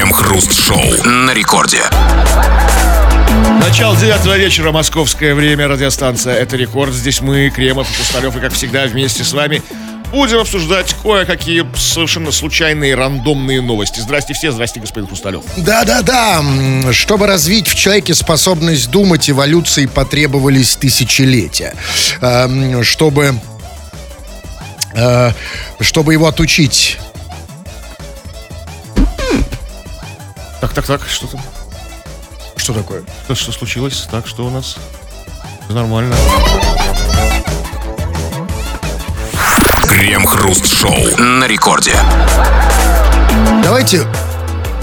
Крем-хруст-шоу на рекорде. Начало девятого вечера, московское время, радиостанция «Это рекорд». Здесь мы, Кремов и Пустарев, и как всегда вместе с вами будем обсуждать кое-какие совершенно случайные, рандомные новости. Здрасте все, здрасте, господин Хрусталев. Да-да-да, чтобы развить в человеке способность думать, эволюции потребовались тысячелетия. Эм, Чтобы, э, чтобы его отучить Так, так, так, что там? Что такое? Что, что случилось? Так, что у нас? Нормально. Крем-хруст-шоу на рекорде. Давайте,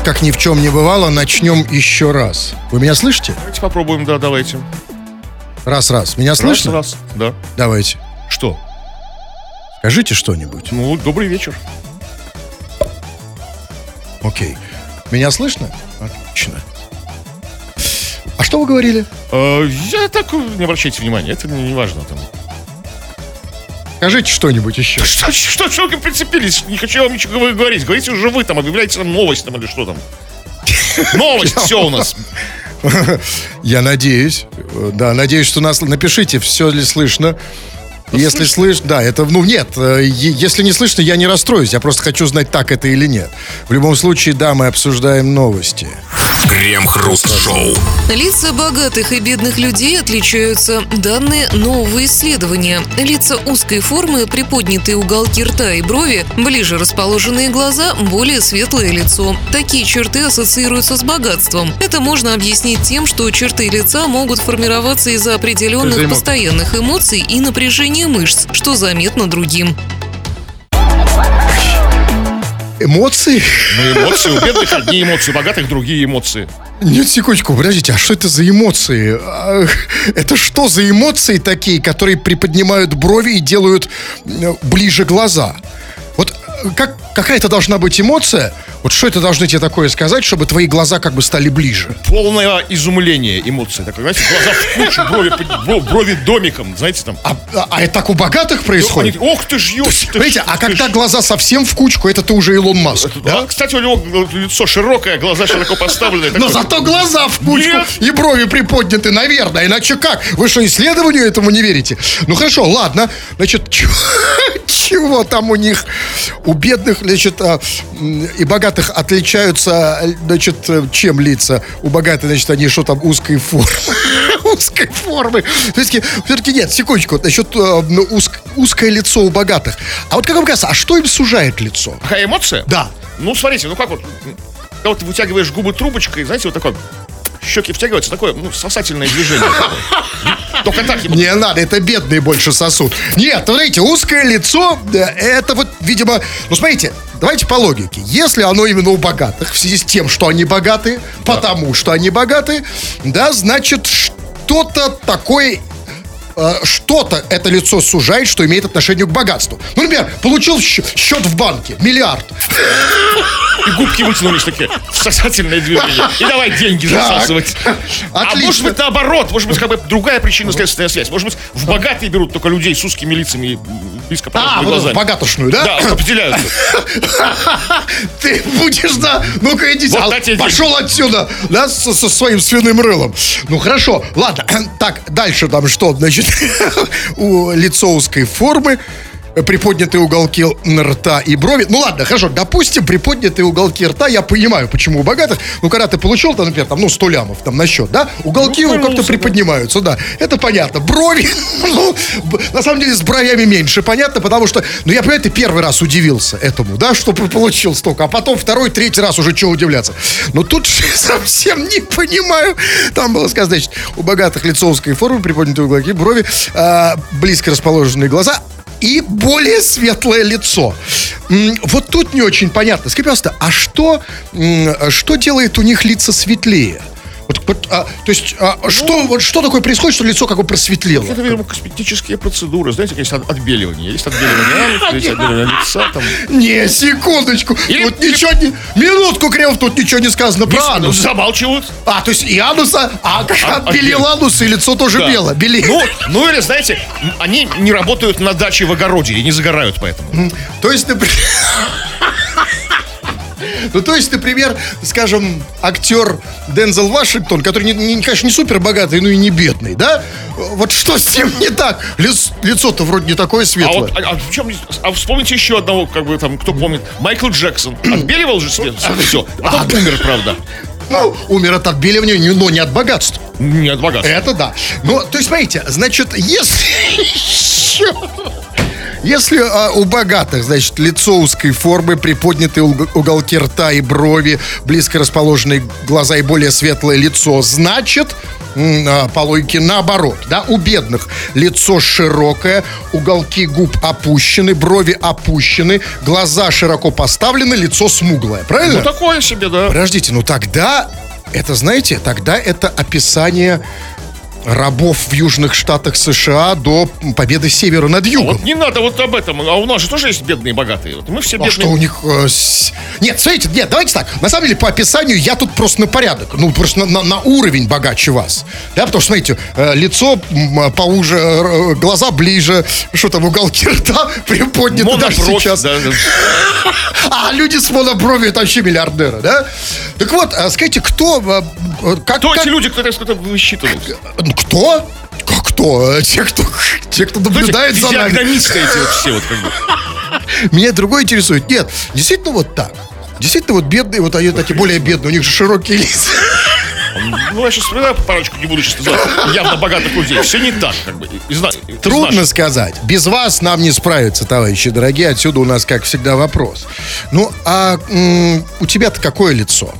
как ни в чем не бывало, начнем еще раз. Вы меня слышите? Давайте попробуем, да, давайте. Раз-раз. Меня слышно? Раз, раз, да. Давайте. Что? Скажите что-нибудь. Ну, добрый вечер. Окей. Меня слышно? Отлично. А что вы говорили? Э, я так, не обращайте внимания, это не, не важно там. Скажите что-нибудь еще. Что, что, что вы прицепились? Не хочу вам ничего говорить. Говорите уже вы там, объявляйте нам новость там или что там. Новость, все у нас. Я надеюсь. Э, Да, надеюсь, что нас... Напишите, все ли слышно. Если слышно, да, это, ну нет, э, если не слышно, я не расстроюсь, я просто хочу знать, так это или нет. В любом случае, да, мы обсуждаем новости. Крем-хруст-шоу. Лица богатых и бедных людей отличаются. Данные нового исследования. Лица узкой формы, приподнятые уголки рта и брови, ближе расположенные глаза, более светлое лицо. Такие черты ассоциируются с богатством. Это можно объяснить тем, что черты лица могут формироваться из-за определенных постоянных эмоций и напряжения мышц, что заметно другим. Эмоции? Ну, эмоции. У бедных одни эмоции, у богатых другие эмоции. Нет, секундочку, подождите, а что это за эмоции? А, Это что за эмоции такие, которые приподнимают брови и делают э, ближе глаза? Вот э, как, какая-то должна быть эмоция, вот что это должны тебе такое сказать, чтобы твои глаза как бы стали ближе? Полное изумление эмоций. Такое, знаете, глаза в кучу, брови, под- бро- брови домиком, знаете, там. А, а- а это так у богатых происходит? Они, Ох ты ж, ты ж, Понимаете, а ты когда ж». глаза совсем в кучку, это ты уже Илон Маск, Да, да? кстати, у него лицо широкое, глаза широко поставленные. Но зато глаза в кучку Нет. и брови приподняты, наверное. Иначе как? Вы что, исследованию этому не верите? Ну хорошо, ладно. Значит, чё- чего там у них? У бедных, значит, а, и богатых отличаются, э, значит, э, чем лица? У богатых, значит, они что там, узкой формы. Узкой формы. Все-таки, все-таки нет, секундочку. Насчет э, ну, узк- узкое лицо у богатых. А вот как вам кажется, а что им сужает лицо? Какая эмоция? Да. Ну, смотрите, ну как вот, когда вот ты вытягиваешь губы трубочкой, знаете, вот такое, щеки втягиваются, такое, ну, сосательное движение. Только так, типа, Не надо, это бедные больше сосут. Нет, смотрите, узкое лицо, да, это вот, видимо, ну смотрите, давайте по логике. Если оно именно у богатых, в связи с тем, что они богаты, потому что они богаты, да, значит, что-то такое э, что-то это лицо сужает, что имеет отношение к богатству. Ну, например, получил счет в банке, миллиард. и губки вытянулись такие, сосательное движение. И давай деньги засасывать. А может быть наоборот, может быть как бы другая причинно-следственная связь. Может быть в богатые берут только людей с узкими лицами и близко А, вот глазами. богатошную, да? Да, определяются. Ты будешь, да? Ну-ка иди, Вот дайте деньги. пошел отсюда, да, со своим свиным рылом. Ну хорошо, ладно. Так, дальше там что? Значит, у лицо узкой формы, приподнятые уголки рта и брови. Ну ладно, хорошо, допустим, приподнятые уголки рта, я понимаю, почему у богатых. Ну, когда ты получил, там, например, там, ну, 100 лямов там на счет, да, уголки Ну, как-то приподнимаются, да. Это понятно. Брови, ну, на самом деле, с бровями меньше, понятно, потому что, ну, я понимаю, ты первый раз удивился этому, да, что получил столько, а потом второй, третий раз уже чего удивляться. Но тут совсем не понимаю. Там было сказано, значит, у богатых лицо узкой формы, приподнятые уголки, брови, а, близко расположенные глаза, и более светлое лицо. Вот тут не очень понятно. Скажи, пожалуйста, а что, что делает у них лица светлее? А, то есть, а, что, вот, что такое происходит, что лицо как бы просветлело? Это, видимо, косметические процедуры. Знаете, есть от- отбеливание. Есть отбеливание ануса, есть отбеливание лица. Там. Не, секундочку. Или- тут ничего не... Минутку, Кремов, тут ничего не сказано про Ну, анус. замалчивают. А, то есть и ануса, а как А- отбелил анус, и лицо тоже Да. бело. Бели... Ну, ну или, знаете, они не работают на даче в огороде и не загорают поэтому. То есть, например... Ну, то есть, например, скажем, актер Дензел Вашингтон, который, не, не, конечно, не супер богатый, но и не бедный, да? Вот что с ним не так? Лиц- лицо-то вроде не такое А светлое. вот, а, а в чем, а вспомните еще одного, как бы там, кто помнит, Майкл Джексон. Отбеливал же себе все. А потом умер, правда. Ну, умер от отбеливания, но не от богатства. Не от богатства. Это да. Ну, то есть, смотрите, значит, если еще... Если а, у богатых, значит, лицо узкой формы, приподнятые уг- уголки рта и брови, близко расположенные глаза и более светлое лицо, значит, а, по логике наоборот, да, у бедных лицо широкое, уголки губ опущены, брови опущены, глаза широко поставлены, лицо смуглое, правильно? Ну, такое себе, да. Подождите, ну тогда, это знаете, тогда это описание рабов в Южных Штатах США до победы Севера над Югом. Вот не надо вот об этом. А у нас же тоже есть бедные и богатые. Вот мы все А бедные. что у них... э, с- Нет, смотрите, нет, давайте так. На самом деле, по описанию я тут просто на порядок. Ну, просто на, на- на уровень богаче вас. Да, потому что, смотрите, э, лицо м, поуже, э, глаза ближе, что там, уголки рта приподняты даже Монобровь, сейчас. да, да. А люди с монобровью это вообще миллиардеры, да? Так вот, а скажите, кто... э, э, Как, Кто как- эти люди, которые кто-то высчитывают? Кто? Как кто? Э, Те, кто, те, кто наблюдает за нами. Физиогномисты эти вот все вот как бы. Меня другое интересует. Нет, действительно вот так. Действительно, вот бедные, вот они такие более бедные, у них же широкие лица. Ну, я сейчас вспоминаю парочку, не буду сейчас называть, явно богатых людей. Все не так, как бы. Из из Трудно наших. сказать. Без вас нам не справиться, товарищи дорогие. Отсюда у нас, как всегда, вопрос. Ну, а м, у тебя-то какое лицо?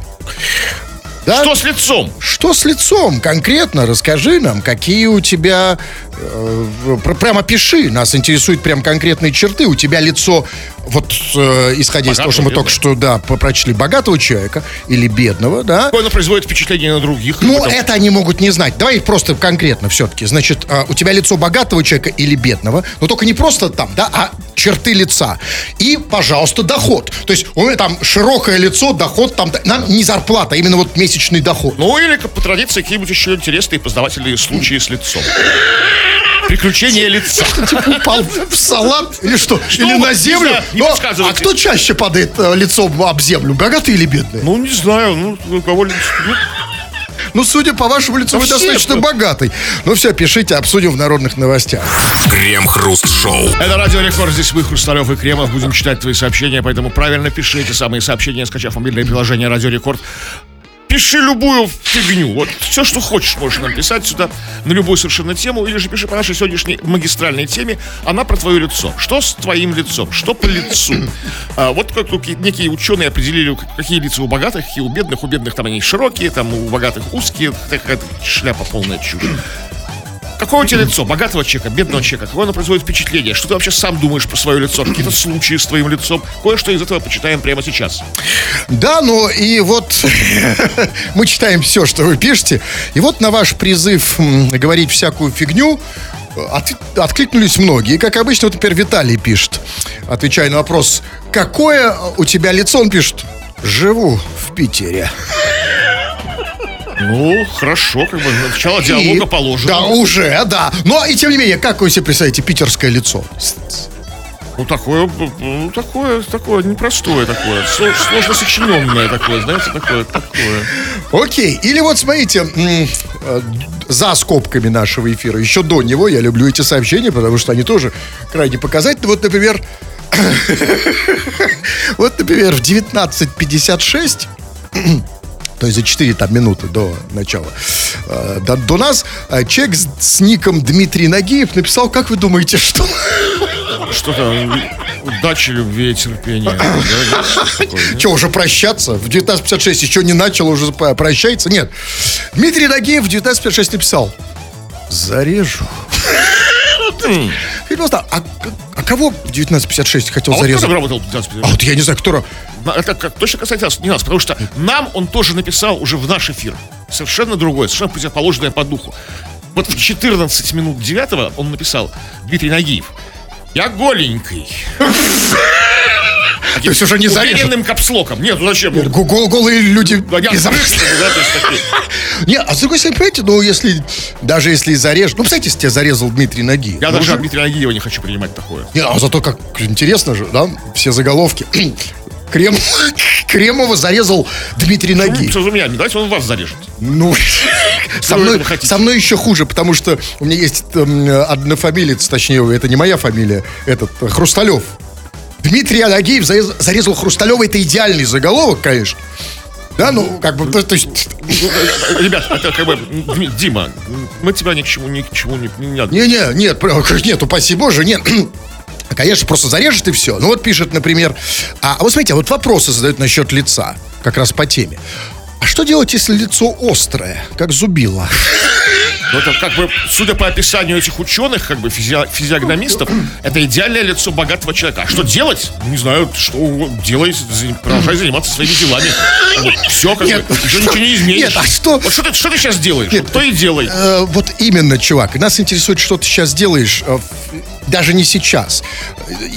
Да? Что с лицом? Что с лицом конкретно? Расскажи нам, какие у тебя... э, пр- прямо пиши, нас интересуют прям конкретные черты. У тебя лицо, вот э, исходя из того, Богатого, что мы только бедного. что, да, прочли, богатого человека или бедного, да? Оно производит впечатление на других? Ну, Потом- это они могут не знать. Давай просто конкретно все-таки. Значит, а, у тебя лицо богатого человека или бедного, но только не просто там, да, а черты лица. И, пожалуйста, доход. То есть у меня там широкое лицо, доход там, нам не зарплата, а именно вот месячный доход. Ну, или по традиции какие-нибудь еще интересные познавательные случаи с лицом. Приключения лица. упал в салат или что? Что или на не землю? знаю, не Но- а кто чаще падает э, лицом об землю? Богатый или бедный? Ну, не знаю, ну, у кого ли... ну, судя по вашему лицу, Ну, вы достаточно богатый. Ну, все, пишите, обсудим в народных новостях. Крем-хруст-шоу. Это Радио Рекорд, здесь мы, Хрусталев и Кремов. Будем читать твои сообщения, поэтому правильно пиши эти самые сообщения, скачав мобильное приложение Радио Рекорд. Пиши любую фигню. Вот все, что хочешь, можешь нам писать сюда на любую совершенно тему. Или же пиши по нашей сегодняшней магистральной теме. Она про твое лицо. Что с твоим лицом? Что по лицу? А, вот как некие ученые определили, как- какие лица у богатых, какие у бедных. У бедных там они широкие, там у богатых узкие. Какая-то шляпа полная чушь. Какое у тебя лицо? Богатого человека, бедного человека? Какое оно производит впечатление? Что ты вообще сам думаешь про свое лицо? Какие-то случаи с твоим лицом? Кое-что из этого почитаем прямо сейчас. Да, ну и вот мы читаем все, что вы пишете. И вот на ваш призыв говорить всякую фигню э, от- откликнулись многие. Как обычно, вот, например, Виталий пишет, отвечая на вопрос, какое у тебя лицо, он пишет, живу в Питере. Ну, хорошо, как бы начало диалога И- положено. Да, уже, да. Но и тем не менее, как вы себе представляете питерское лицо? Ну, такое, ну, такое, такое, непростое такое, сло- сложно сочиненное такое, знаете, такое, такое. Окей, или вот смотрите, э, за скобками нашего эфира, еще до него я люблю эти сообщения, потому что они тоже крайне показательны. Вот, например, вот, например, в 19.56 то есть за 4 там, минуты до начала, э, до, до нас э, человек с, с ником Дмитрий Нагиев написал, как вы думаете, что? Что там, удачи, любви и терпения. Что-то? Что, уже прощаться? В 19.56 еще не начал, уже прощается? Нет. Дмитрий Нагиев в 19.56 написал «Зарежу». И просто, а, а кого в 19.56 хотел А кто зарезать? там работал в 19 А вот я не знаю, кто... ра- Это как, точно касается не нас, потому что нам он тоже написал уже в наш эфир. Совершенно другое, совершенно противоположное по духу. Вот в 14 минут 9 он написал Дмитрий Нагиев. Я голенький. То есть уже не зарежут. Уверенным капслоком. Нет, ну зачем? Го- го- Голые люди... Да, не зар- открыт, да, то есть такие. Не, а с другой стороны, понимаете, ну, если... Даже если зарежут... Ну, если тебя зарезал Дмитрий Нагиев. Я Ну, даже Дмитрия Нагиева не хочу принимать такое. Не, а зато как интересно же, да? Все заголовки. Крем... Кремова зарезал Дмитрий Ноги. Что за меня? Давайте он вас зарежет. Ну, со мной, со мной еще хуже, потому что у меня есть эм, однофамилец, точнее, это не моя фамилия, этот, Хрусталев. Дмитрий Анагиев зарез- зарезал Хрусталева, это идеальный заголовок, конечно. Да, ну, как бы, то, то есть, Ребят, это как бы... Дима, мы тебя ни к чему, ни к чему не... не не-не, нет, про- нет, упаси боже, нет. Конечно, просто зарежет и все. Ну вот пишет, например, а, а вот смотрите, а вот вопросы задают насчет лица, как раз по теме. А что делать, если лицо острое, как зубило? Ну, это как бы, судя по описанию этих ученых, как бы физи- физиогномистов, это идеальное лицо богатого человека. А что делать? Не знаю, что делай, за- продолжай заниматься своими делами. все, как Нет, бы, что- ничего не изменишь. нет, а что- Вот что ты, что ты сейчас делаешь? Нет, то и делай. Э, вот именно, чувак. Нас интересует, что ты сейчас делаешь, э, даже не сейчас.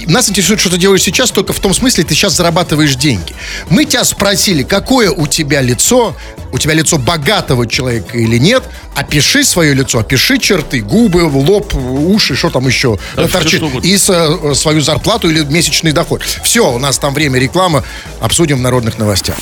Нас интересует, что ты делаешь сейчас, только в том смысле, ты сейчас зарабатываешь деньги. Мы тебя спросили, какое у тебя лицо, у тебя лицо богатого человека или нет. Опиши свое лицо, опиши черты, губы, лоб, уши, что там еще Да, торчит. И с- э, свою зарплату или месячный доход. Все, у нас там время реклама. Обсудим в народных новостях.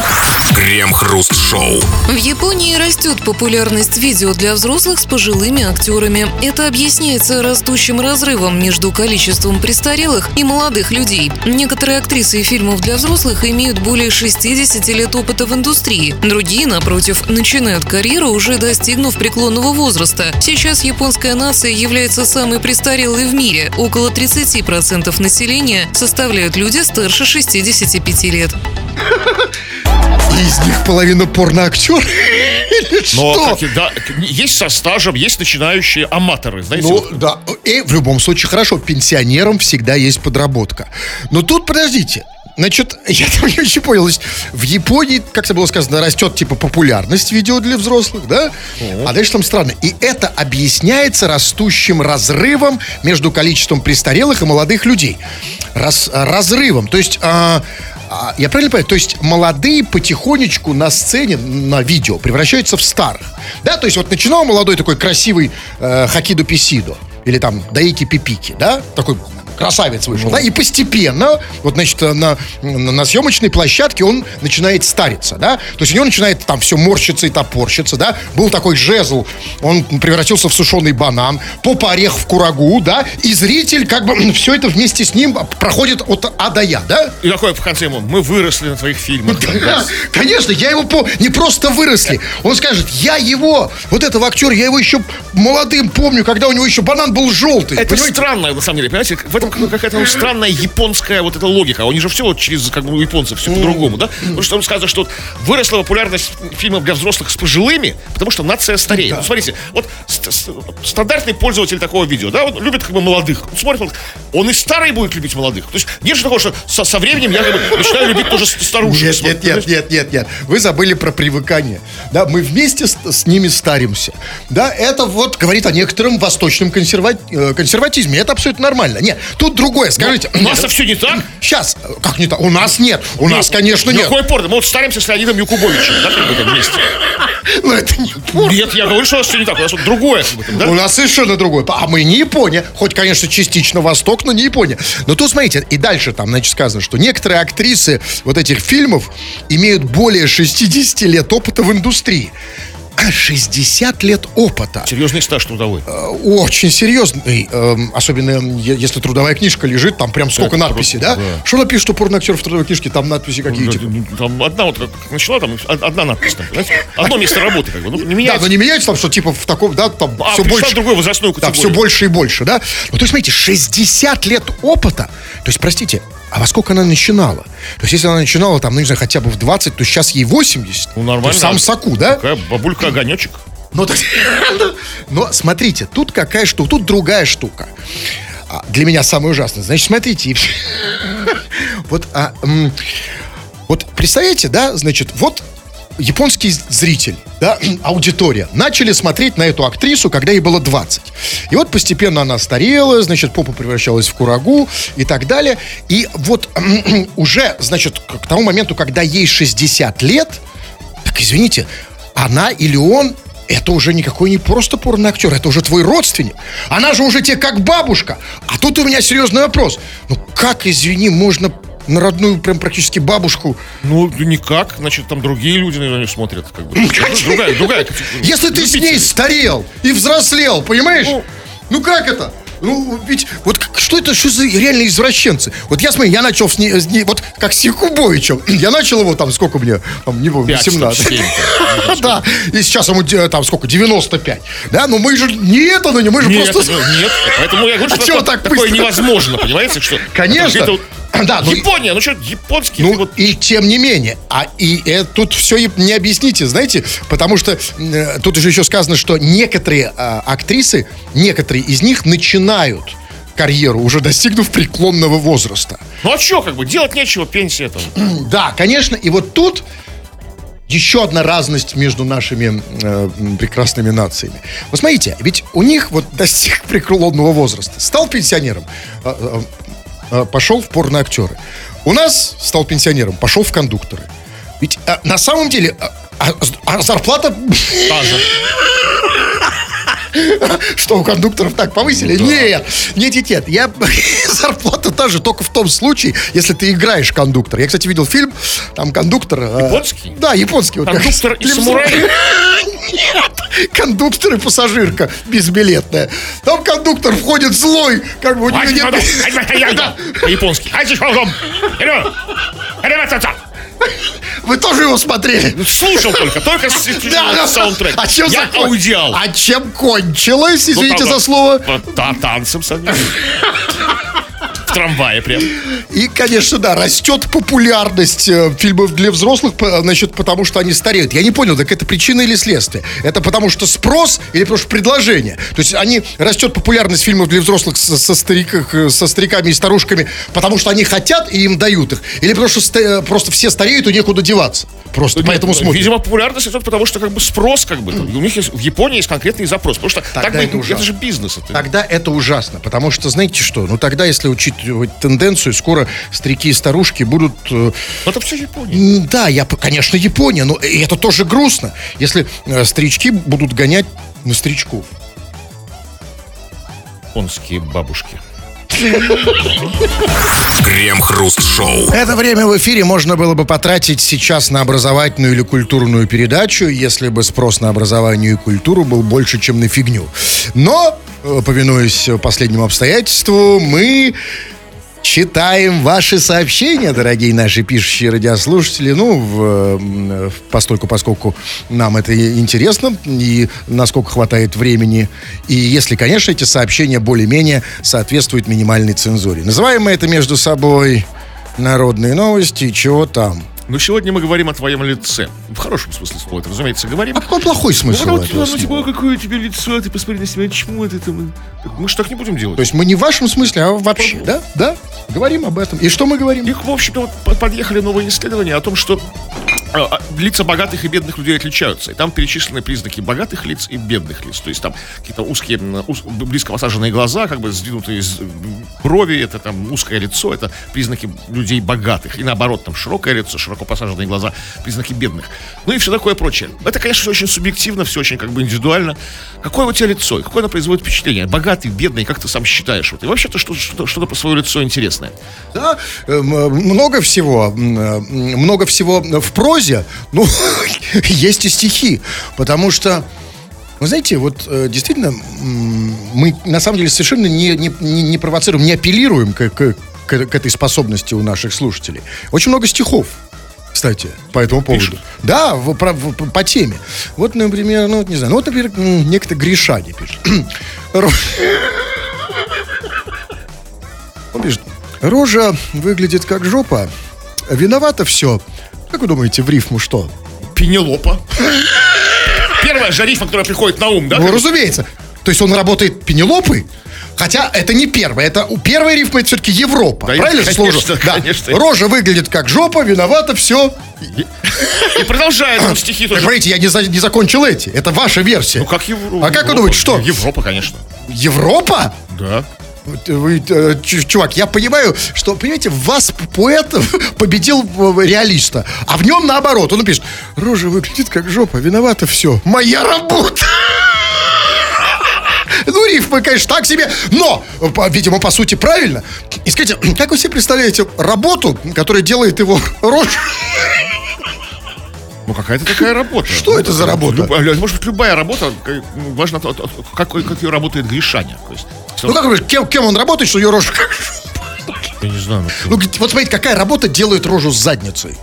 Крем-хруст-шоу. В Японии растет популярность видео для взрослых с пожилыми актерами. Это объясняется растущим разрывом между количеством престарелых и молодых людей. Некоторые актрисы фильмов для взрослых имеют более 60 лет опыта в индустрии. Другие, напротив, начинают карьеру, уже достигнув преклонного возраста. Сейчас японская нация является самой престарелой в мире. Около 30% населения составляют люди старше 65 лет. И из них половина порноактер? Или Но что? как и- да, есть со стажем, есть начинающие аматоры, знаете. Ну, вот. да. И в любом случае, хорошо, пенсионерам всегда есть подработка. Но тут, подождите, Значит, я там не очень понял. Есть в Японии, как это было сказано, растет типа популярность видео для взрослых, да? А дальше там странно. И это объясняется растущим разрывом между количеством престарелых и молодых людей. Раз- разрывом. То есть а, а, я правильно понимаю? То есть молодые потихонечку на сцене, на видео превращаются в старых. Да, то есть вот начинал молодой такой красивый э, Хакиду Писидо. Или там Даики Пипики, да? Такой красавец вышел, да? И постепенно, вот, значит, на, на, на съемочной площадке он начинает стариться, да? То есть у него начинает там все морщиться и топорщиться, да? Был такой жезл, он превратился в сушеный банан, попа орех в курагу, да? И зритель как бы все это вместе с ним проходит от А до Я, да? И такой в конце ему, мы выросли на твоих фильмах. Да, конечно, я его по... не просто выросли. Он скажет, я его, вот этого актера, я его еще молодым помню, когда у него еще банан был желтый. Это Понимаете? странно, на самом деле, понимаете? В этом какая-то ну, странная японская вот эта логика. У них же все вот через, как бы, у японцев все по-другому, да? Потому что там сказано, что вот выросла популярность фильмов для взрослых с пожилыми, потому что нация стареет. Ну, смотрите, вот ст- ст- стандартный пользователь такого видео, да, он любит как бы молодых. Он смотрит, он, он и старый будет любить молодых. То есть нет же такого, что со, со временем я как бы, начинаю любить тоже старушек. Нет, нет, нет, нет, нет, нет. Вы забыли про привыкание. Да, мы вместе с, с ними старимся. Да, это вот говорит о некотором восточном консерва- э, консерватизме. Это абсолютно нормально. Нет, тут другое. Скажите. У нас-то все не так. Сейчас, как не так? У нас нет. У нас, конечно, нет. Какой порно? Мы вот старимся с Леонидом Якубовичем, да, как бы там вместе. Ну, это не Нет, я говорю, что у нас все не так. У нас вот другое? У нас совершенно другой. А мы не Япония. Хоть, конечно, частично Восток, но не Япония. Но тут, смотрите, и дальше там, значит, сказано, что некоторые актрисы вот этих фильмов имеют более 60 лет опыта в индустрии. А 60 лет опыта. Серьезный стаж трудовой. Э, Очень серьезный. эм, особенно если трудовая книжка лежит, там прям сколько Это надписей, да? да. Что напишет, что порноактер в трудовой книжке, там надписи какие, Да, типа? Там одна вот как начала, там од- одна надпись. Там? Одно место работы, как бы. Ну, не Да, меняется. но не меняется там, что типа в таком, да, там А, все больше. в другую возрастную Да, категорию. все больше и больше, да? Ну, то есть, смотрите, 60 лет опыта. То есть, простите, а во сколько она начинала? То есть, если она начинала там, ну, не знаю, хотя бы в 20, то сейчас ей 80. Ну, нормально. То сам соку, да? Такая бабулька-огонечек. Ну, так- Но смотрите, тут какая штука, тут другая штука. А, Для меня самое ужасное. Значит, смотрите. Вот, а, вот представляете, да, значит, вот японский зритель, да, аудитория, начали смотреть на эту актрису, когда ей было 20. И вот постепенно она старела, значит, попа превращалась в курагу и так далее. И вот уже, значит, к тому моменту, когда ей 60 лет, так извините, она или он это уже никакой не просто порноактер, это уже твой родственник. Она же уже тебе как бабушка. А тут у меня серьезный вопрос. Ну как, извини, можно на родную прям практически бабушку. Ну, никак, значит, там другие люди, наверное, смотрят. Как бы. Другая, другая. Если ты с ней старел и взрослел, понимаешь? Ну. Ну как это? Ну, ведь, вот что это, что за реальные извращенцы? Вот я, смотри, я начал с ней, с ней- вот как с Якубовичем. Я начал его там, сколько мне, там, не помню, Пять, что ли, 17. семь, Да, и сейчас ему там сколько, 95. Да, но мы же не это, ну не, мы же просто... нет, поэтому я говорю, А что такое, невозможно, понимаете, что... Конечно. Да, ну, Япония, ну что, японский, Ну, вот и тем не менее, а и э, тут все не объясните, знаете, потому что э, тут же еще сказано, что некоторые э, актрисы, некоторые из них начинают карьеру, уже достигнув преклонного возраста. Ну а что, как бы, делать нечего, пенсия там. Да, конечно, и вот тут еще одна разность между нашими э, прекрасными нациями. Вот смотрите, ведь у них вот достиг преклонного возраста, стал пенсионером, э, э, пошел в порноактеры. У нас стал пенсионером, пошел в кондукторы. Ведь э, на самом деле э, а, а зарплата, Та же. что у кондукторов так повысили? Нет, нет, нет, нет. Я, зарплата та же, только в том случае, если ты играешь кондуктор. Я, кстати, видел фильм, там кондуктор... э, Японский? Да, японский. вот. Кондуктор и Для самурай? Нет, кондуктор и пассажирка безбилетная. Там кондуктор входит злой, как бы у него нет... По-японски. Вы тоже его смотрели? Ну, Слушал только, только с- Да, да. саундтрек. А чем Я аудиал. А чем кончилось, Ну, извините за слово? Да, танцем совместно. Трамвае прям. И, конечно, да, растет популярность э, фильмов для взрослых, значит, потому что они стареют. Я не понял, так это причина или следствие? Это потому что спрос или потому что предложение? То есть они растет популярность фильмов для взрослых со, со, стариках, э, со стариками и старушками, потому что они хотят и им дают их? Или потому что э, просто все стареют и некуда деваться? Просто поэтому Нет, смотрят. Видимо, популярность идет потому, что как бы спрос, как бы. там. У них есть, в Японии есть конкретный запрос. Потому что так бы, это это, ужасно. же бизнес. Это. Тогда это ужасно, потому что, знаете что, ну тогда, если учитывать тенденцию, скоро старики и старушки будут э, это все Япония. Да, я, конечно, Япония, но это тоже грустно, если э, старички будут гонять на старичков. Японские бабушки. Крем-хруст-шоу. Это время в эфире можно было бы потратить сейчас на образовательную или культурную передачу, если бы спрос на образование и культуру был больше, чем на фигню. Но, э, повинуясь последнему обстоятельству, мы читаем ваши сообщения, дорогие наши пишущие радиослушатели. Ну, в, в- постольку, поскольку нам это интересно, и насколько хватает времени. И если, конечно, эти сообщения более-менее соответствуют минимальной цензуре. Называем мы это между собой народные новости чего там. Но сегодня мы говорим о твоем лице. В хорошем смысле слова, это, разумеется, говорим. А какой плохой смысл Ну, у вот, этого ну, типа, какое у тебя лицо, ты посмотри на себя, чему это там. Мы же так не будем делать. То есть мы не в вашем смысле, а вообще, да? Да? Говорим об этом. И что мы говорим? Их, в общем-то, вот под- подъехали новые исследования о том, что лица богатых и бедных людей отличаются. И там перечислены признаки богатых лиц и бедных лиц. То есть там какие-то узкие, уз- близко посаженные глаза, как бы сдвинутые брови, это там узкое лицо, это признаки людей богатых. И наоборот, там широкое лицо, широко посаженные глаза, признаки бедных. Ну и все такое прочее. Это, конечно, все очень субъективно, все очень как бы индивидуально. Какое у тебя лицо? И какое оно производит впечатление? Богатый, бедный, как ты сам считаешь? Вот. И вообще-то что, что, что-то про свое лицо интересное. Да, э, много всего, э, много всего в прозе, ну, есть и стихи, потому что, вы знаете, вот э, действительно, мы на самом деле совершенно не, не, не- не провоцируем, не апеллируем к, к- к- к этой способности у наших слушателей. Очень много стихов. Кстати, по этому поводу. Пишут? Да, в- про- в- по, теме. Вот, например, ну, вот не знаю, ну, вот, например, Гришаги пишет. Ро- Он пишет, рожа выглядит как жопа, виновато все. Как вы думаете, в рифму что? Пенелопа. Первая же рифма, которая приходит на ум, да? Ну, разумеется. То есть он работает Пенелопой, хотя это не первая. Это у первой рифмы это все-таки Европа. Да, Правильно конечно, сложно? Да. конечно. Рожа выглядит как жопа, виновато все. И продолжает он стихи Так, тоже. смотрите, я не, за- не закончил эти. Это ваша версия. Ну, как Европа. А как вы думаете, что? Европа, конечно. Европа? Да. Вот Вы, э, чувак, я понимаю, что, понимаете, вас поэт победил э, реалиста, а в нем наоборот. Он пишет, рожа выглядит как жопа, виновата все. Моя работа. Ну, рифмы, конечно, так себе, но, видимо, по сути, правильно. И скажите, как вы себе представляете работу, которая делает его рожь? Ну, какая-то такая работа. Что это за работа? Может быть, любая работа, ну, важно, как, как ее работает Гришаня. То есть, Ну, как вы говорите, кем, кем он работает, что ее рожа... я не знаю, ну, Ну, вот смотрите, какая работа делает рожу с задницей?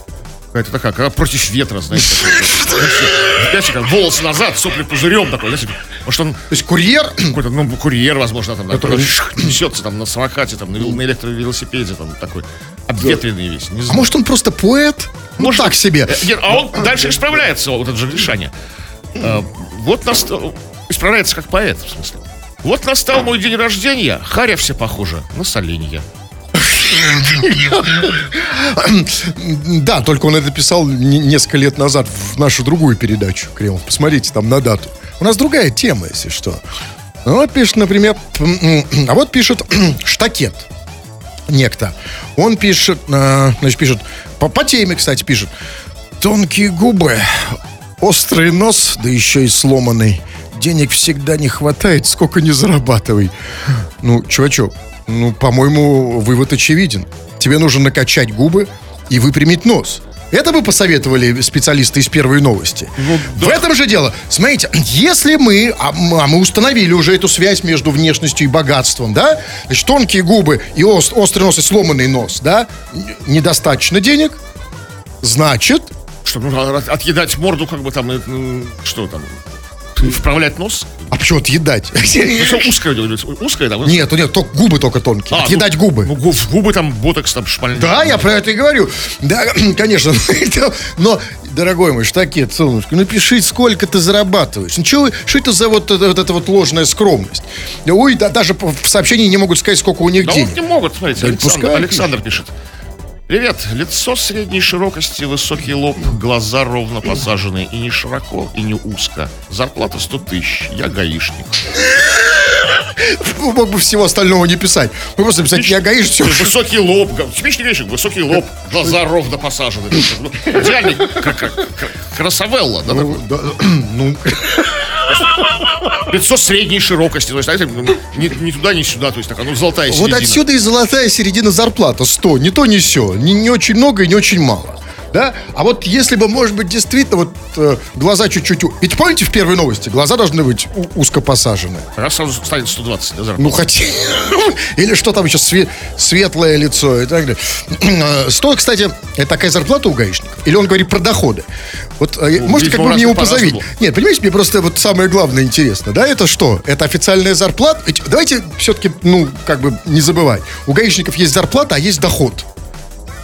Какая-то такая, когда против ветра, знаете, знаете, как волосы назад, сопли пузырем такой, знаете, может, он То есть курьер... какой-то, ну, курьер, возможно, там, который несется там на самокате, там, на, вел- на электровелосипеде, там, такой, обветренный весь, не А может, он просто поэт? Ну, так себе. Э, а он дальше исправляется, вот этот же Гришаня. Э, Вот настал, исправляется как поэт, в смысле. Вот настал мой день рождения, харя все похоже на соленья. Да, только он это писал не- несколько лет назад в нашу другую передачу, Кремов. Посмотрите там на дату. У нас другая тема, если что. Ну, Вот пишет, например, а вот пишет штакет некто. Он пишет, э, значит, пишет, по, по теме, кстати, пишет. Тонкие губы, острый нос, да еще и сломанный. Денег всегда не хватает, сколько не зарабатывай. Ну, чувачок, ну, по-моему, вывод очевиден. Тебе нужно накачать губы и выпрямить нос. Это бы посоветовали специалисты из первой новости. В этом же дело. Смотрите, если мы, а а мы установили уже эту связь между внешностью и богатством, да? Значит, тонкие губы и ос- острый нос и сломанный нос, да? Недостаточно денег, значит, Что, ну, от- отъедать морду, как бы там, э, ну, что там, вправлять нос? а почему отъедать? Ну, узкое, узкое, да? Нет, нет, только губы только тонкие. А, Отъедать ну, губы. Ну, губ- губы там, ботокс там шпальный. Да, я про это и говорю. Да, конечно. Но, дорогой мой штакет, солнышко, напиши, сколько ты зарабатываешь. Ну, чё вы- что это за вот, это- вот эта вот ложная скромность? Ой, да, даже в сообщении не могут сказать, сколько у них Да вот денег. не могут, смотрите, Да Александр, Александр пишет. Привет, лицо средней широкости, высокий лоб, глаза ровно посажены, и не широко, и не узко. Зарплата 100 тысяч, я гаишник. Мог бы всего остального не писать. Вы просто писать, я гаишь, все. Высокий лоб, типичный гаишник, высокий лоб, глаза ровно посажены. Ну, Идеальный, красавелла, да, такой. Ну, лицо средней широкости, то есть, знаете, ну, ни, ни туда, ни сюда, то есть, такая, ну, золотая вот середина. отсюда и золотая середина зарплата. 100. Не то, не все. Не, не очень много и не очень мало. Да? А вот если бы, может быть, действительно вот э, глаза чуть-чуть... Ведь помните в первой новости? Глаза должны быть узко посажены. Раз сразу станет 120, да, зарплата. Ну, хотя... Или что там еще, све- светлое лицо и так далее. Стоит, кстати, это такая зарплата у гаишников? Или он говорит про доходы? Вот, э, можете как бы мне его позовить? по-разному. Нет, понимаете, мне просто вот самое главное интересно, да, это что? Это официальная зарплата? Ведь давайте все-таки, ну, как бы не забывать. У гаишников есть зарплата, а есть доход.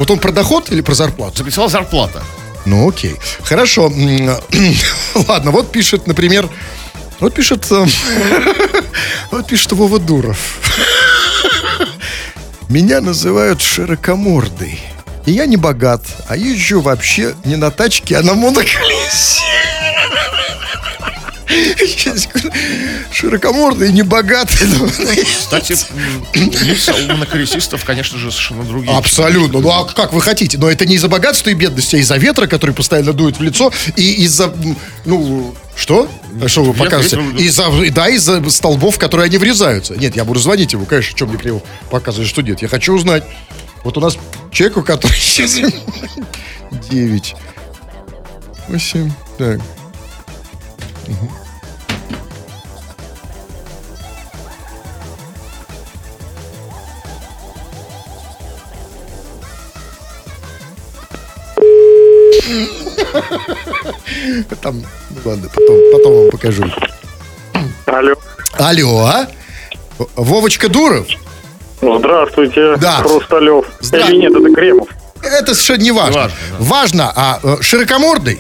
Вот он про доход или про зарплату? Записала зарплата. Ну, окей. Хорошо. Ладно, вот пишет, например... Вот пишет... э, Вот пишет Вова Дуров. Меня называют широкомордой. И я не богат, а езжу вообще не на тачке, а на моноколесе. Широкомордый и не богатый. Кстати, лица у моноколесистов, конечно же, совершенно другие. Абсолютно. Ну а как вы хотите? Но это не из-за богатства и бедности, а из-за ветра, который постоянно дует в лицо, и из-за... Ну, что? Что вы показываете? Из-за, да, из-за столбов, которые они врезаются. Нет, я буду звонить ему, конечно, что мне криво показывает, что нет. Я хочу узнать. Вот у нас человек, у которого сейчас 9, 8, так. Там, ну ладно, потом, потом вам покажу. Алло. Алло, а? Вовочка Дуров? Здравствуйте, Да. Хрусталев. Здра- Или нет, это Кремов. Это совершенно не важно. Важно, Важно, а э, широкомордый?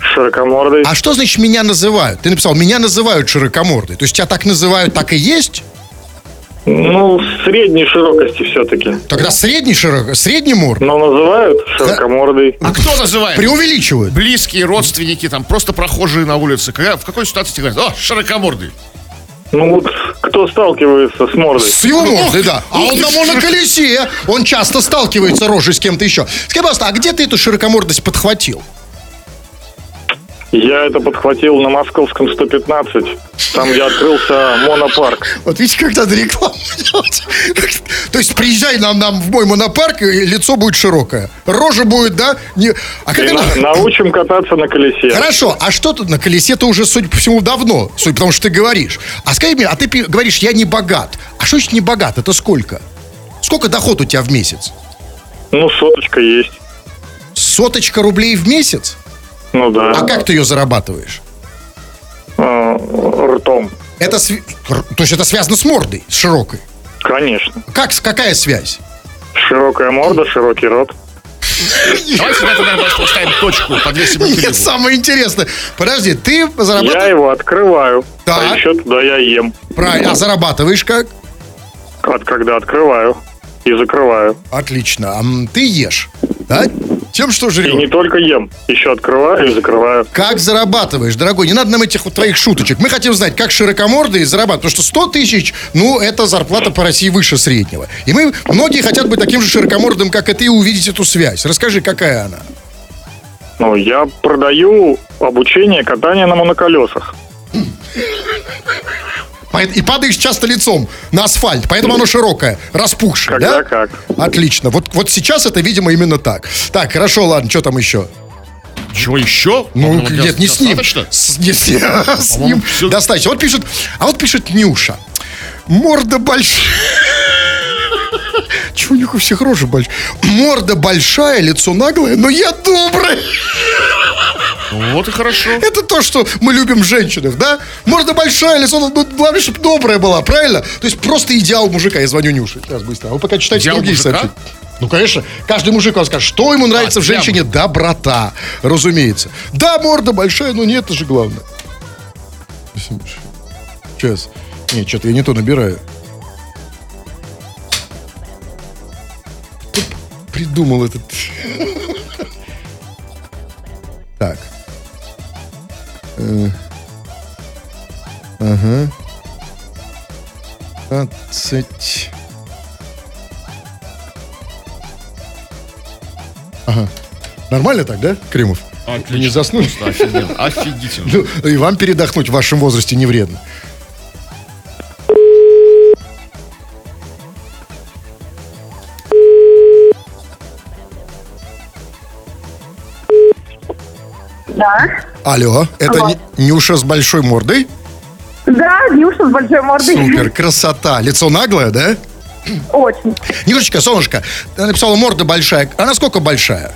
Широкомордый. А что значит меня называют? Ты написал, меня называют широкомордый. То есть тебя так называют, так и есть? Ну, средней широкости все-таки. Тогда средний широко, средний морд. Но называют широкомордый. А кто называет? Преувеличивают. Близкие, родственники, там, просто прохожие на улице. Когда, в какой ситуации тебе говорят, о, широкомордый? Ну вот, кто сталкивается с мордой? С его мордой, да. А он на моноколесе. Он часто сталкивается рожей с кем-то еще. Скажи, пожалуйста, а где ты эту широкомордость подхватил? Я это подхватил на московском 115. Там, где открылся монопарк. Вот видите, как надо рекламу делать. То есть приезжай нам, нам в мой монопарк, и лицо будет широкое. Рожа будет, да? Не... А как она... на- научим кататься на колесе. Хорошо, а что тут на колесе-то уже, судя по всему, давно, судя потому что ты говоришь. А скажи мне, а ты говоришь, я не богат. А что значит не богат? Это сколько? Сколько доход у тебя в месяц? Ну, соточка есть. Соточка рублей в месяц? Ну да. А как ты ее зарабатываешь? Э, ртом. Это св- То есть это связано с мордой, с широкой. Конечно. Как, какая связь? Широкая морда, широкий рот. Давайте на этом, поставим точку по 2 секунды. Нет, самое интересное. Подожди, ты Я зарабатываешь... его открываю. Так. А еще туда я ем. Правильно, а зарабатываешь как? От когда открываю и закрываю. Отлично. А ты ешь, да? Тем, что И жрешь. не только ем. Еще открываю и закрываю. Как зарабатываешь, дорогой? Не надо нам этих вот твоих шуточек. Мы хотим знать, как широкомордые зарабатывают. Потому что 100 тысяч, ну, это зарплата по России выше среднего. И мы, многие хотят быть таким же широкомордым, как и ты, и увидеть эту связь. Расскажи, какая она? Ну, я продаю обучение катания на моноколесах. И падаешь часто лицом на асфальт, поэтому оно широкое, распухшее, Когда да? как. Отлично. Вот, вот сейчас это, видимо, именно так. Так, хорошо, ладно, что там еще? Чего еще? Ну, нет, не с ним. С, не с ним. С ним всё- достаточно. Вот пишет, а вот пишет Нюша. Морда большая. Чего у них у всех рожи большая? Морда большая, лицо наглое, но я добрый. Вот и хорошо. Это то, что мы любим в женщинах, да? Морда большая, лицо, ну, главное, чтобы добрая была, правильно? То есть просто идеал мужика. Я звоню Нюше. Сейчас быстро. А вы пока читайте Идеал другие мужика? сообщения. Ну, конечно, каждый мужик вам скажет, что ему нравится А, в женщине. Доброта, разумеется. Да, морда большая, но нет, это же главное. Сейчас. Нет, что-то я не то набираю. Придумал этот... Так. Э, Ага. 20. Ага. Нормально так, да, Кремов? Отлично. Не заснуть? Просто офигенно. Офигительно. Ну, и вам передохнуть в вашем возрасте не вредно. Да. Алло, это. Ни- Нюша с большой мордой? Да, Нюша с большой мордой. Супер, красота. Лицо наглое, да? Очень. Нюшечка, солнышко, ты написала морда большая. А насколько большая?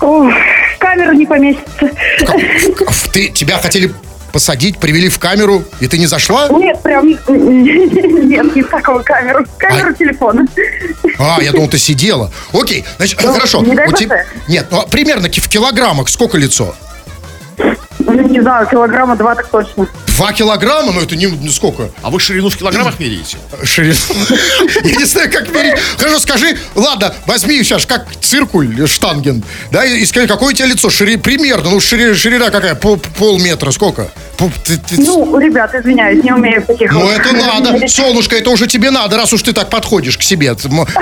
Ох, камера не поместится. Ф- Ты, тебя хотели посадить, привели в камеру, и ты не зашла? Нет, прям нет, не в такую камеру. Камеру телефона. А, я думал, ты сидела. Окей, значит, Ну, хорошо. не дай У тебя- Нет, ну, примерно ки- в килограммах сколько лицо? Ну, Не знаю, килограмма два так точно. Два килограмма? Ну, это не ну, сколько? А вы ширину в килограммах меряете? Ширину. Я не знаю, как мерить. Хорошо, скажи, ладно, возьми сейчас, как циркуль, штанген, да, и скажи, какое у тебя лицо? Шири, примерно, ну, шири- ширина какая? Пол, полметра, сколько? Ну, ребят, извиняюсь, не умею таких... Ну, это надо. Солнышко, это уже тебе надо, раз уж ты так подходишь к себе.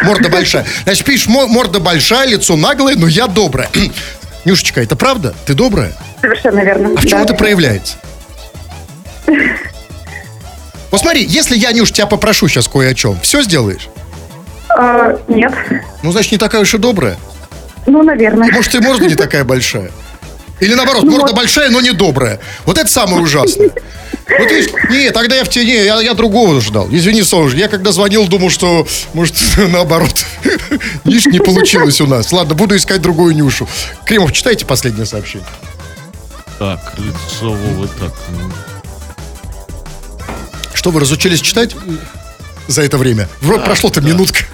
Морда большая. Значит, пишешь, мо- морда большая, лицо наглое, но я добрая. Нюшечка, это правда? Ты добрая? Совершенно верно. А в чем да. это проявляется? Вот смотри, если я, Нюш, тебя попрошу сейчас кое о чем, все сделаешь? А, Нет. Ну, значит, не такая уж и добрая. Ну, наверное. Может, и морда не такая большая. Или наоборот, Ну, морда вот. большая, но не добрая. Вот это самое ужасное. Вот видишь, не, тогда я в тебе, не, я, я другого ждал. Извини, солнышко, я когда звонил, думал, что, может, наоборот. Видишь, не получилось у нас. Ладно, буду искать другую Нюшу. Кремов, читайте последнее сообщение. Так, лицо Вовы, так. ну, Что, вы разучились читать за это время? Вроде прошло-то минутка.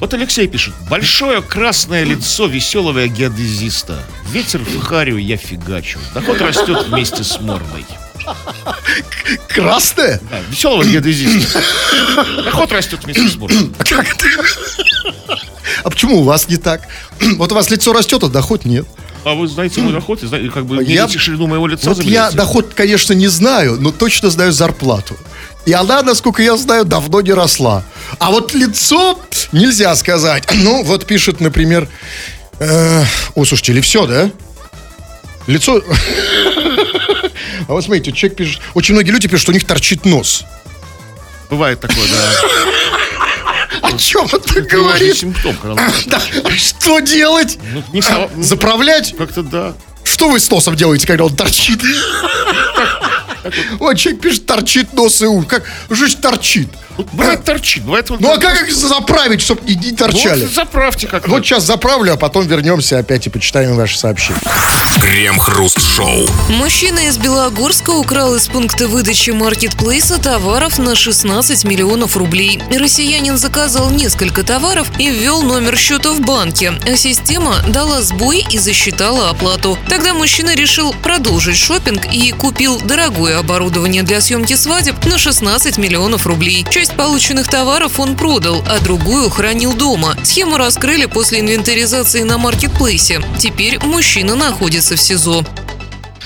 Вот Алексей пишет. Большое красное лицо веселого геодезиста. Ветер в харю, я фигачу. Доход растет вместе с мордой. Красное? Да, веселого геодезиста. Доход растет вместе с мордой. А как это? А почему у вас не так? Вот у вас лицо растет, а доход нет. А вы знаете мой доход, и как бы Я- мерите ширину моего лица, Вот я доход, конечно, не знаю, но точно знаю зарплату. И она, насколько я знаю, давно не росла. А вот лицо нельзя сказать. Ну, вот пишет, например... э, О, слушайте, или все, да? Лицо... А вот смотрите, человек пишет, очень многие люди пишут, что у них торчит нос. Бывает такое, да. О чем это говорит? симптом. Да, что делать? Ну, не сова- ну, Заправлять? Как-то да. Что вы с носом делаете, когда он торчит? Вот человек пишет, торчит нос и ум. Как жизнь торчит? Вот торчит, бывает вот... Ну а как их заправить, чтобы не, не торчали? Вот заправьте как-то. Вот сейчас заправлю, а потом вернемся опять и почитаем ваши сообщения. Крем-хруст-шоу. Мужчина из Белогорска украл из пункта выдачи маркетплейса товаров на 16 миллионов рублей. Россиянин заказал несколько товаров и ввел номер счета в банке, а система дала сбой и засчитала оплату. Тогда мужчина решил продолжить шопинг и купил дорогое оборудование для съемки свадеб на 16 миллионов рублей. Часть полученных товаров он продал, а другую хранил дома. Схему раскрыли после инвентаризации на маркетплейсе. Теперь мужчина находится в СИЗО.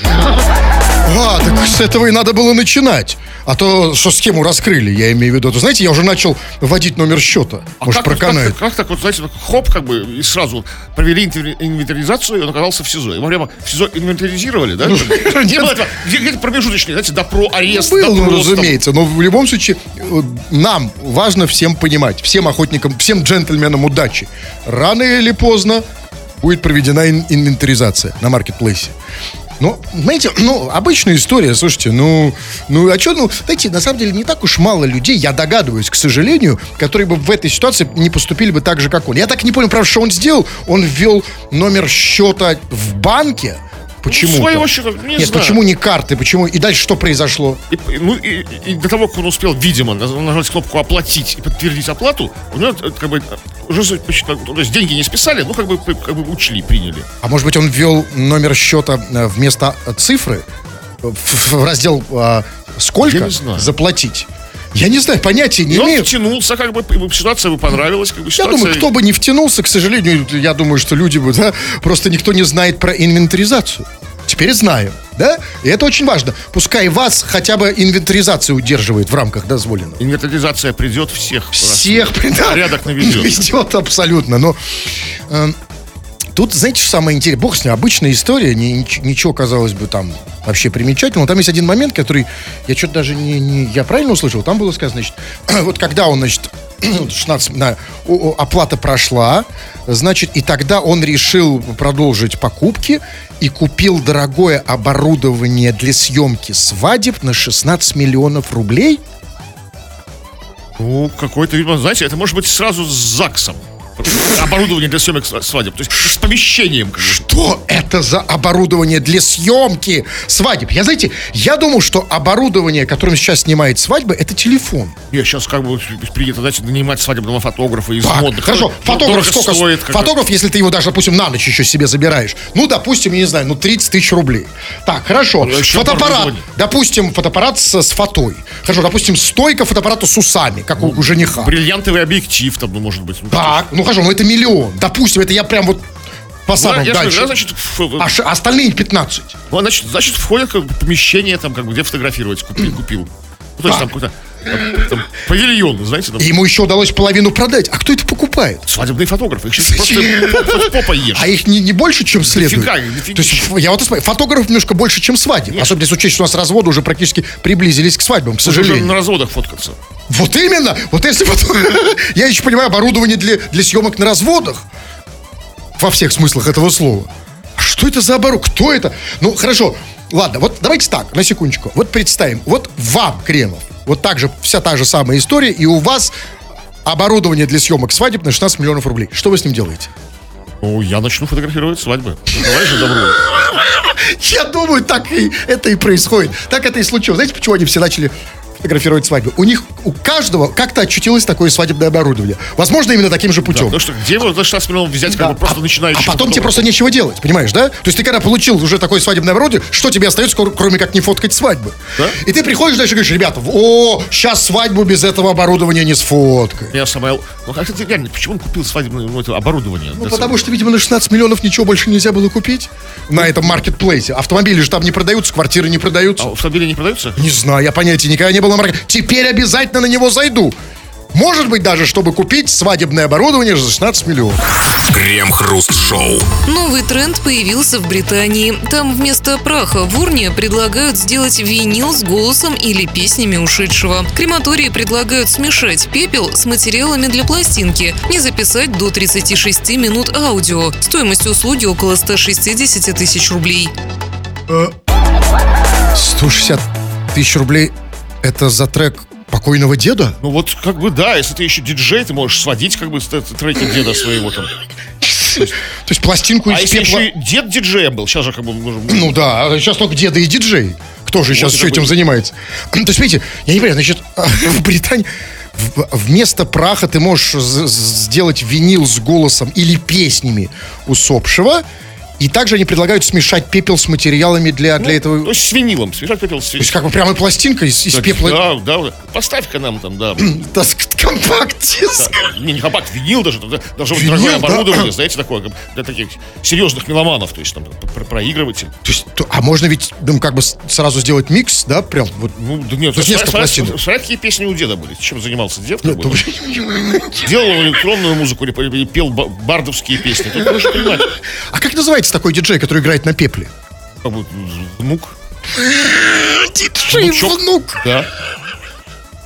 А, так с этого и надо было начинать. А то, что схему раскрыли, я имею в виду. То, знаете, я уже начал вводить номер счета. А Может, как, проканает. как, как так вот, знаете, хоп, как бы, и сразу провели инвентаризацию, и он оказался в СИЗО. Его прямо в СИЗо инвентаризировали, да? Не было этого, где- где-то промежуточный, знаете, допро, арест, Был, разумеется, но в любом случае э, нам важно всем понимать, всем охотникам, всем джентльменам удачи. Рано или поздно будет проведена ин- инвентаризация на маркетплейсе. Ну, знаете, ну, обычная история, слушайте, ну, ну, а что, ну, знаете, на самом деле не так уж мало людей, я догадываюсь, к сожалению, которые бы в этой ситуации не поступили бы так же, как он. Я так не понял, правда, что он сделал. Он ввел номер счета в банке, Почему? своего счета, не Нет, знаю. почему не карты? Почему? И дальше что произошло? И, ну, и, и до того, как он успел, видимо, нажать кнопку «Оплатить» и подтвердить оплату, у него, э, как бы, уже, посчитали, то есть деньги не списали, ну, как бы, как бы учли, приняли. А может быть, он ввел номер счета э, вместо э, цифры в, в- в раздел а, сколько заплатить? Я не знаю, понятия не И он имею. втянулся, как бы, ситуация ему понравилась, как бы, Я ситуация... думаю, кто бы не втянулся, к сожалению, я думаю, что люди бы, да, просто никто не знает про инвентаризацию. Теперь знаем, да? И это очень важно. Пускай вас хотя бы инвентаризация удерживает в рамках дозволенного. Инвентаризация придет всех. Всех да, порядок наведет. Ведет абсолютно. Но эм, тут, знаете, что самое интересное? Бог с ним, обычная история, ни- нич- ничего, казалось бы, там вообще примечательного. Там есть один момент, который я что-то даже не, не- Я правильно услышал? Там было сказано, значит, вот когда он, значит, 16, на, о- оплата прошла, значит, и тогда он решил продолжить покупки и купил дорогое оборудование для съемки свадеб на 16 миллионов рублей. Ну, какой-то, знаете, это может быть сразу с ЗАГСом. Оборудование для съемок сва- свадеб. То есть с помещением. как бы. Что это за оборудование для съемки свадеб? Я, знаете, я думал, что оборудование, которым сейчас снимает свадьбы, это телефон. Я сейчас как бы принято, знаете, нанимать свадебного фотографа из Так, модных. хорошо, Ну, фотограф сколько стоит. как. Фотограф, если ты его даже, допустим, на ночь еще себе забираешь. Ну, допустим, я не знаю, ну, 30 тысяч рублей. Так, хорошо. Ну, еще Фотоаппарат. Допустим, фотоаппарат с, с фотой. Хорошо, допустим, стойка фотоаппарата с усами, как у, у жениха. Бриллиантовый объектив там, ну, может быть. Ну, Так, ну хорошо, ну это миллион. Допустим, это я прям вот по Ну, же говорю, дальше. да, значит, А остальные 15. ну, значит, значит, входит как бы помещение, там, как бы, где фотографировать, купил, купил. Ну, то есть там Павильон, знаете, там, ему еще удалось половину продать. А кто это покупает? свадебные фотографы. Их сейчас просто попа ешь. А их не, не больше, чем следует? Дофига, дофига. То есть, я вот смотрю, фотографов немножко больше, чем свадеб. Особенно если учесть, что у нас разводы уже практически приблизились к свадьбам, к сожалению. на разводах фоткаться. Вот именно! Вот если вот... я еще понимаю, оборудование для, для съемок на разводах. Во всех смыслах этого слова. А Что это за оборудование? Кто это? Ну, хорошо. Ладно, вот давайте так, на секундочку. Вот представим, вот вам, Кремов, вот так же, вся та же самая история, и у вас оборудование для съемок свадеб на 16 миллионов рублей. Что вы с ним делаете? Ну, я начну фотографировать свадьбы. Давай же добро. Я думаю, так и это и происходит. Так это и случилось. Знаете, почему они все начали фотографировать свадьбы? У них, у каждого как-то очутилось такое свадебное оборудование. Возможно, именно таким же путем. Потому что где вы за 16 миллионов взять, как бы просто а, начинающий а потом тебе просто нечего делать, понимаешь, да? То есть ты когда получил уже такое свадебное оборудование, что тебе остается, кро- кроме как не фоткать свадьбы? Да. И ты приходишь дальше и говоришь, ребята, о, сейчас свадьбу без этого оборудования не сфоткай. Я Самойл... Ну, как это реально, почему он купил свадебное ну, это оборудование? Ну, потому что, видимо, на 16 миллионов ничего больше нельзя было купить на этом маркетплейсе. Автомобили же там не продаются, квартиры не продаются. А автомобили не продаются? Не знаю, я понятия никогда не было на маркете. Теперь обязательно на него зайду. Может быть, даже, чтобы купить свадебное оборудование за 16 миллионов. Крем-хруст-шоу. Новый тренд появился в Британии. Там вместо праха в урне предлагают сделать винил с голосом или песнями ушедшего. Крематории предлагают смешать пепел с материалами для пластинки и записать до 36 минут аудио. Стоимость услуги около 160 тысяч рублей. 160 тысяч рублей это за трек покойного деда? Ну вот как бы да, если ты еще диджей, ты можешь сводить как бы треки деда своего там. То есть пластинку А из если пепла... еще дед диджеем был, сейчас же как бы... Ну да, а сейчас только деды и диджей. Кто же сейчас еще этим занимается? То есть, смотрите, я не понимаю, значит, в Британии вместо праха ты можешь сделать винил с голосом или песнями усопшего, и также они предлагают смешать пепел с материалами для, для этого... То есть с винилом, смешать пепел с То есть как бы прямо пластинка из, из пепла... Да, да, поставь-ка нам там, да. Да, компакт-диск. Не, не компакт, винил даже, да, даже Винил, дорогое да. оборудование, знаете, такое, для таких серьезных меломанов, то есть там про- проигрыватель. То есть, то- а можно ведь ну, как бы сразу сделать микс, да, прям вот... Ну, да нет, То есть несколько смотря какие песни у деда были, чем занимался дед, Нет, ну, делал он электронную музыку или, или пел ба- бардовские песни, тут понимать, А как называется такой диджей, который играет на пепле? внук, Диджей Внучок. внук. да.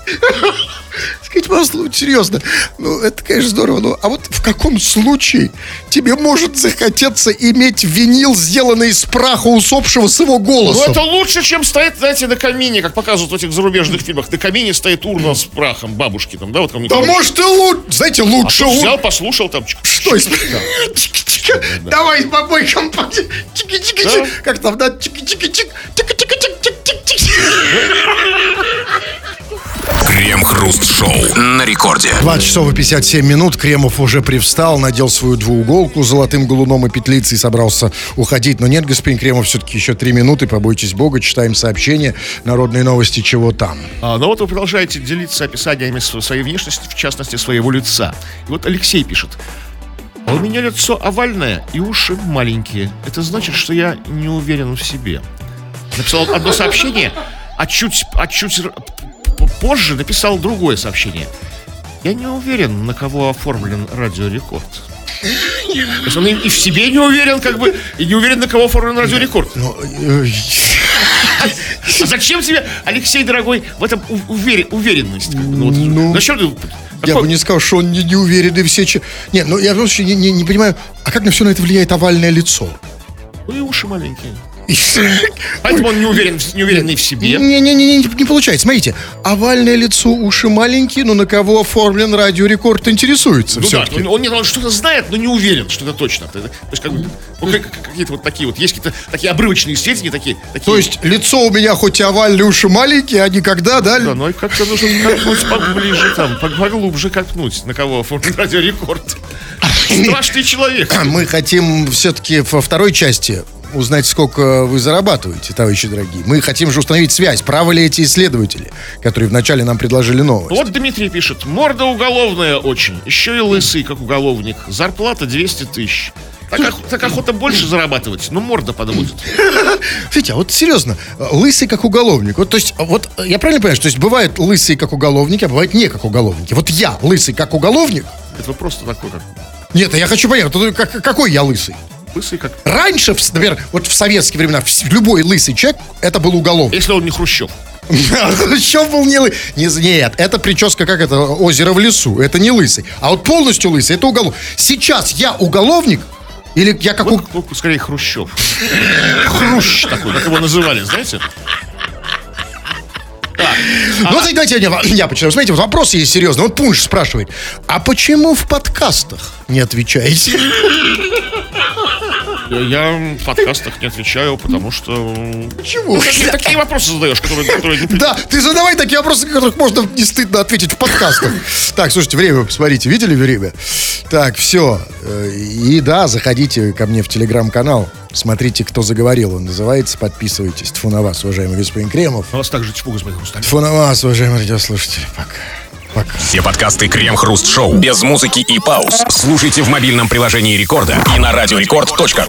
Скажите, пожалуйста, ну, серьезно, ну, это, конечно, здорово, но а вот в каком случае тебе может захотеться иметь винил, сделанный из праха усопшего с его Ну, голосом? это лучше, чем стоит, знаете, на камине, как показывают в этих зарубежных фильмах. На камине стоит урна с прахом бабушки там, да, вот Да может и лучше, знаете, лучше А тут у- взял, послушал там. чик- Что из... Давай с бабой. Чики-чики-чик. Как там, да? Чики-чики-чик. Чики-чики-чик-чик-чик-чик. Крем-хруст-шоу. На рекорде. 20 часов и 57 минут. Кремов уже привстал, надел свою двууголку с золотым галуном и петлицей, собрался уходить. Но нет, господин Кремов, все-таки еще три минуты. Побойтесь Бога, читаем сообщение. Народные новости, чего там. А, ну вот вы продолжаете делиться описаниями св- своей внешности, в частности, своего лица. И вот Алексей пишет. А у меня лицо овальное и уши маленькие. Это значит, что я не уверен в себе. Написал одно сообщение, а чуть, а чуть позже написал другое сообщение. Я не уверен, на кого оформлен радиорекорд. То есть он и и в себе не уверен, как бы, и не уверен, на кого оформлен радиорекорд. Ну, э, А зачем тебе, Алексей, дорогой, в этом у- увер- уверенность? Как бы, ну, вот, Ну, зачем ты... Я какой- бы не сказал, что он не, не уверен и все... че- Нет, ну я вообще не, не- не понимаю, а как на все на это влияет овальное лицо? Ну и уши маленькие. Поэтому он не уверен, не уверенный в себе. Не-не-не, не, не получается. Смотрите, овальное лицо, уши маленькие, но на кого оформлен радиорекорд интересуется Ну да, все-таки. он, он, он что-то знает, но не уверен, что это точно. То есть как бы, ну, как- как- какие-то вот такие вот, есть какие-то такие обрывочные сведения, такие... такие То есть лицо у меня хоть и овальное, уши маленькие, а никогда, да? Да, и как-то нужно копнуть поближе там, поглубже копнуть, на кого оформлен радиорекорд. Страшный человек. Мы хотим все-таки во второй части узнать, сколько вы зарабатываете, товарищи дорогие. Мы хотим же установить связь. Правы ли эти исследователи, которые вначале нам предложили новость? Вот Дмитрий пишет. Морда уголовная очень. Еще и лысый, как уголовник. Зарплата 200 тысяч. Так, ох- так охота больше зарабатывать, но морда подводит. Слушайте, а вот серьезно, лысый как уголовник. Вот, то есть, вот я правильно понимаю, что то есть бывают лысые как уголовники, а бывают не как уголовники. Вот я лысый как уголовник. Это просто такой, как Нет, а я хочу понять, какой я лысый? Лысый, как... Раньше, например, вот в советские времена, любой лысый человек, это был уголовник. Если он не Хрущев. Еще был не лысый. Не, нет, это прическа, как это, озеро в лесу. Это не лысый. А вот полностью лысый, это уголовник. Сейчас я уголовник, или я как у... Вот, вот скорее Хрущев. Хрущ такой, как его называли, знаете? Ну, вот давайте я, я почитаю. Смотрите, вот вопрос есть серьезный. Вот Пунш спрашивает, а почему в подкастах не отвечаете? Я, в подкастах не отвечаю, потому что... Почему? Ну, такие, такие вопросы задаешь, которые... которые не- Да, ты задавай такие вопросы, на которых можно не стыдно ответить в подкастах. Так, слушайте, время, посмотрите, видели время? Так, все. И да, заходите ко мне в телеграм-канал. Смотрите, кто заговорил. Он называется. Подписывайтесь. Тьфу на вас, уважаемый господин Кремов. У вас также тьфу, господин Хрусталев. Тьфу на вас, уважаемые радиослушатели. Пока. Пока. Все подкасты Крем-хруст-шоу без музыки и пауз слушайте в мобильном приложении Рекорда и на радиорекорд.ру.